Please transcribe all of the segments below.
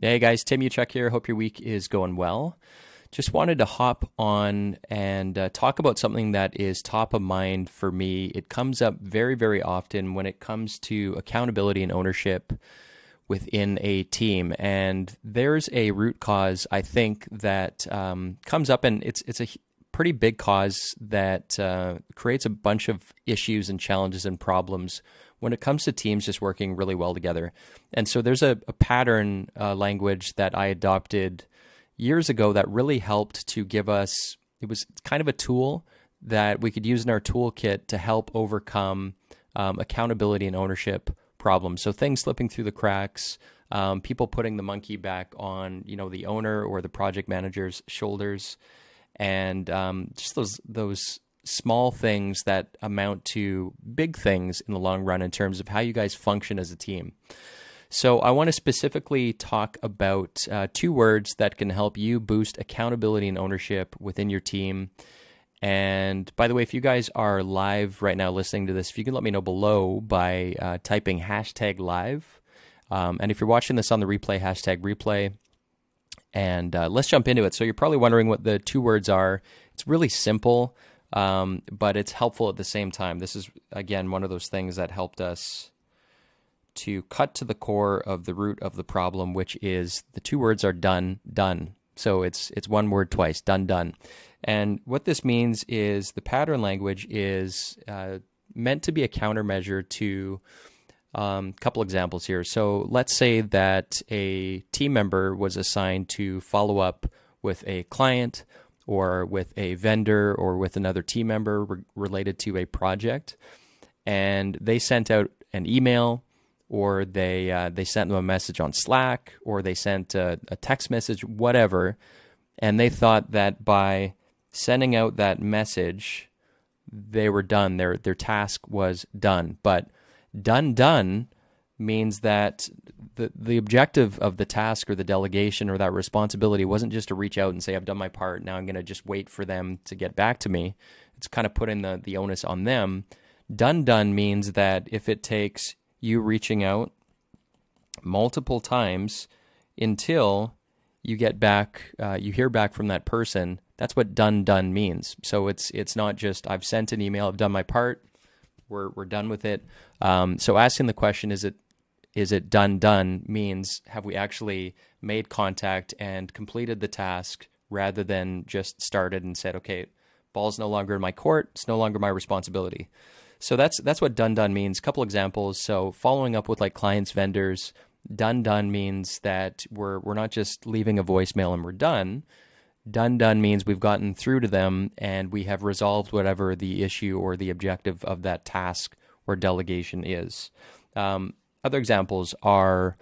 Hey guys, Tim Uchuk here. Hope your week is going well. Just wanted to hop on and uh, talk about something that is top of mind for me. It comes up very, very often when it comes to accountability and ownership within a team. And there's a root cause, I think, that um, comes up, and it's it's a pretty big cause that uh, creates a bunch of issues and challenges and problems when it comes to teams just working really well together. And so there's a, a pattern uh, language that I adopted years ago that really helped to give us, it was kind of a tool that we could use in our toolkit to help overcome um, accountability and ownership problems. So things slipping through the cracks, um, people putting the monkey back on, you know, the owner or the project manager's shoulders, and um, just those those small things that amount to big things in the long run in terms of how you guys function as a team. So, I want to specifically talk about uh, two words that can help you boost accountability and ownership within your team. And by the way, if you guys are live right now listening to this, if you can let me know below by uh, typing hashtag live. Um, and if you're watching this on the replay, hashtag replay. And uh, let's jump into it. So, you're probably wondering what the two words are. It's really simple um, but it's helpful at the same time. This is, again, one of those things that helped us to cut to the core of the root of the problem, which is the two words are done, done. So it's it's one word twice, done, done. And what this means is the pattern language is uh, meant to be a countermeasure to um, couple examples here. So let's say that a team member was assigned to follow up with a client or with a vendor or with another team member re- related to a project, and they sent out an email or they uh, they sent them a message on Slack or they sent a, a text message, whatever, and they thought that by sending out that message, they were done. Their their task was done. But done done means that the the objective of the task or the delegation or that responsibility wasn't just to reach out and say I've done my part. Now I'm going to just wait for them to get back to me. It's kind of putting the the onus on them. Done done means that if it takes you reaching out multiple times until you get back, uh, you hear back from that person. That's what done done means. So it's it's not just I've sent an email, I've done my part, we're we're done with it. Um, so asking the question is it is it done done means have we actually made contact and completed the task rather than just started and said okay ball's no longer in my court it's no longer my responsibility. So that's that's what done done means. Couple examples. So following up with like clients vendors done done means that we're we're not just leaving a voicemail and we're done done done means we've gotten through to them and we have resolved whatever the issue or the objective of that task or delegation is um, other examples are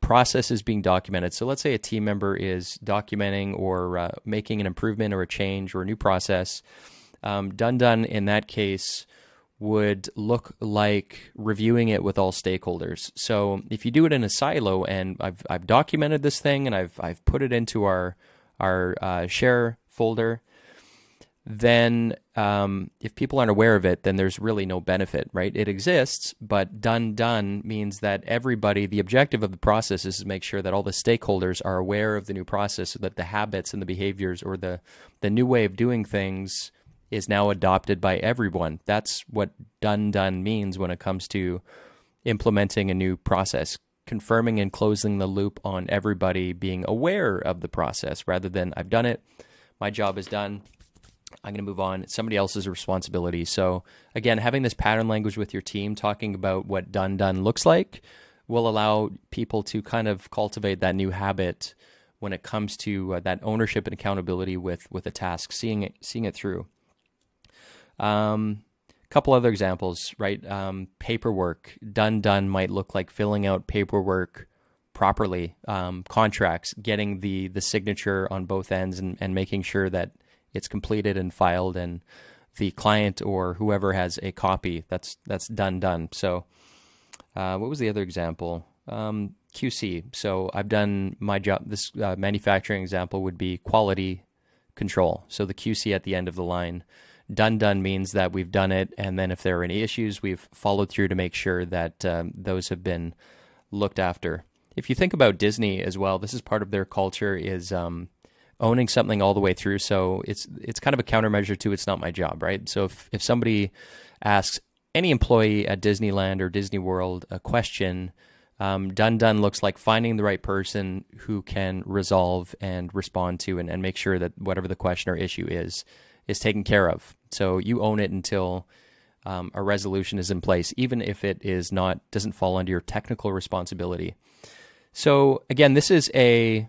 processes being documented. So let's say a team member is documenting or uh, making an improvement or a change or a new process. Um, done done in that case would look like reviewing it with all stakeholders. So if you do it in a silo and I've I've documented this thing and I've I've put it into our our uh, share folder then um, if people aren't aware of it, then there's really no benefit, right? It exists, but done done means that everybody, the objective of the process is to make sure that all the stakeholders are aware of the new process so that the habits and the behaviors or the, the new way of doing things is now adopted by everyone. That's what done done means when it comes to implementing a new process, confirming and closing the loop on everybody being aware of the process rather than I've done it, my job is done I'm going to move on. It's somebody else's responsibility. So, again, having this pattern language with your team, talking about what done done looks like, will allow people to kind of cultivate that new habit when it comes to uh, that ownership and accountability with with a task, seeing it seeing it through. Um, couple other examples, right? Um, paperwork done done might look like filling out paperwork properly. Um, contracts, getting the the signature on both ends, and, and making sure that it's completed and filed, and the client or whoever has a copy that's that's done done. So, uh, what was the other example? Um, QC. So I've done my job. This uh, manufacturing example would be quality control. So the QC at the end of the line. Done done means that we've done it, and then if there are any issues, we've followed through to make sure that um, those have been looked after. If you think about Disney as well, this is part of their culture is um, owning something all the way through. So it's it's kind of a countermeasure to it's not my job, right? So if if somebody asks any employee at Disneyland or Disney World a question, um, done done looks like finding the right person who can resolve and respond to and, and make sure that whatever the question or issue is is taken care of. So you own it until um, a resolution is in place, even if it is not doesn't fall under your technical responsibility. So again, this is a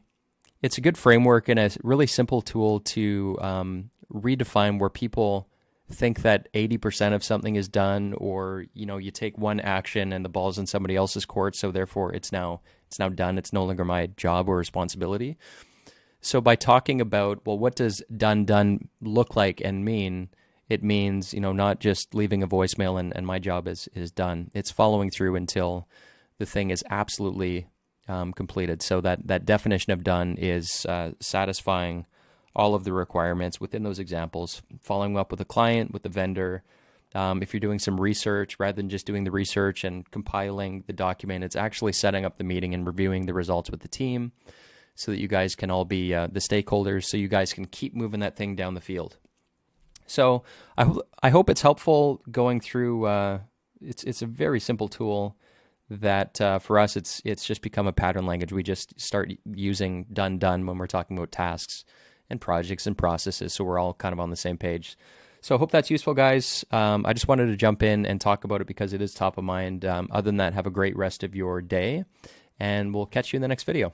it's a good framework and a really simple tool to um, redefine where people think that 80% of something is done or you know you take one action and the ball's in somebody else's court so therefore it's now it's now done it's no longer my job or responsibility so by talking about well what does done done look like and mean it means you know not just leaving a voicemail and, and my job is is done. It's following through until the thing is absolutely um, completed. So that that definition of done is uh, satisfying all of the requirements within those examples following up with a client with the vendor. Um, if you're doing some research rather than just doing the research and compiling the document it's actually setting up the meeting and reviewing the results with the team so that you guys can all be uh, the stakeholders so you guys can keep moving that thing down the field so I, I hope it's helpful going through. Uh, it's it's a very simple tool that uh, for us it's it's just become a pattern language. We just start using done done when we're talking about tasks and projects and processes, so we're all kind of on the same page. So I hope that's useful, guys. Um, I just wanted to jump in and talk about it because it is top of mind. Um, other than that, have a great rest of your day, and we'll catch you in the next video.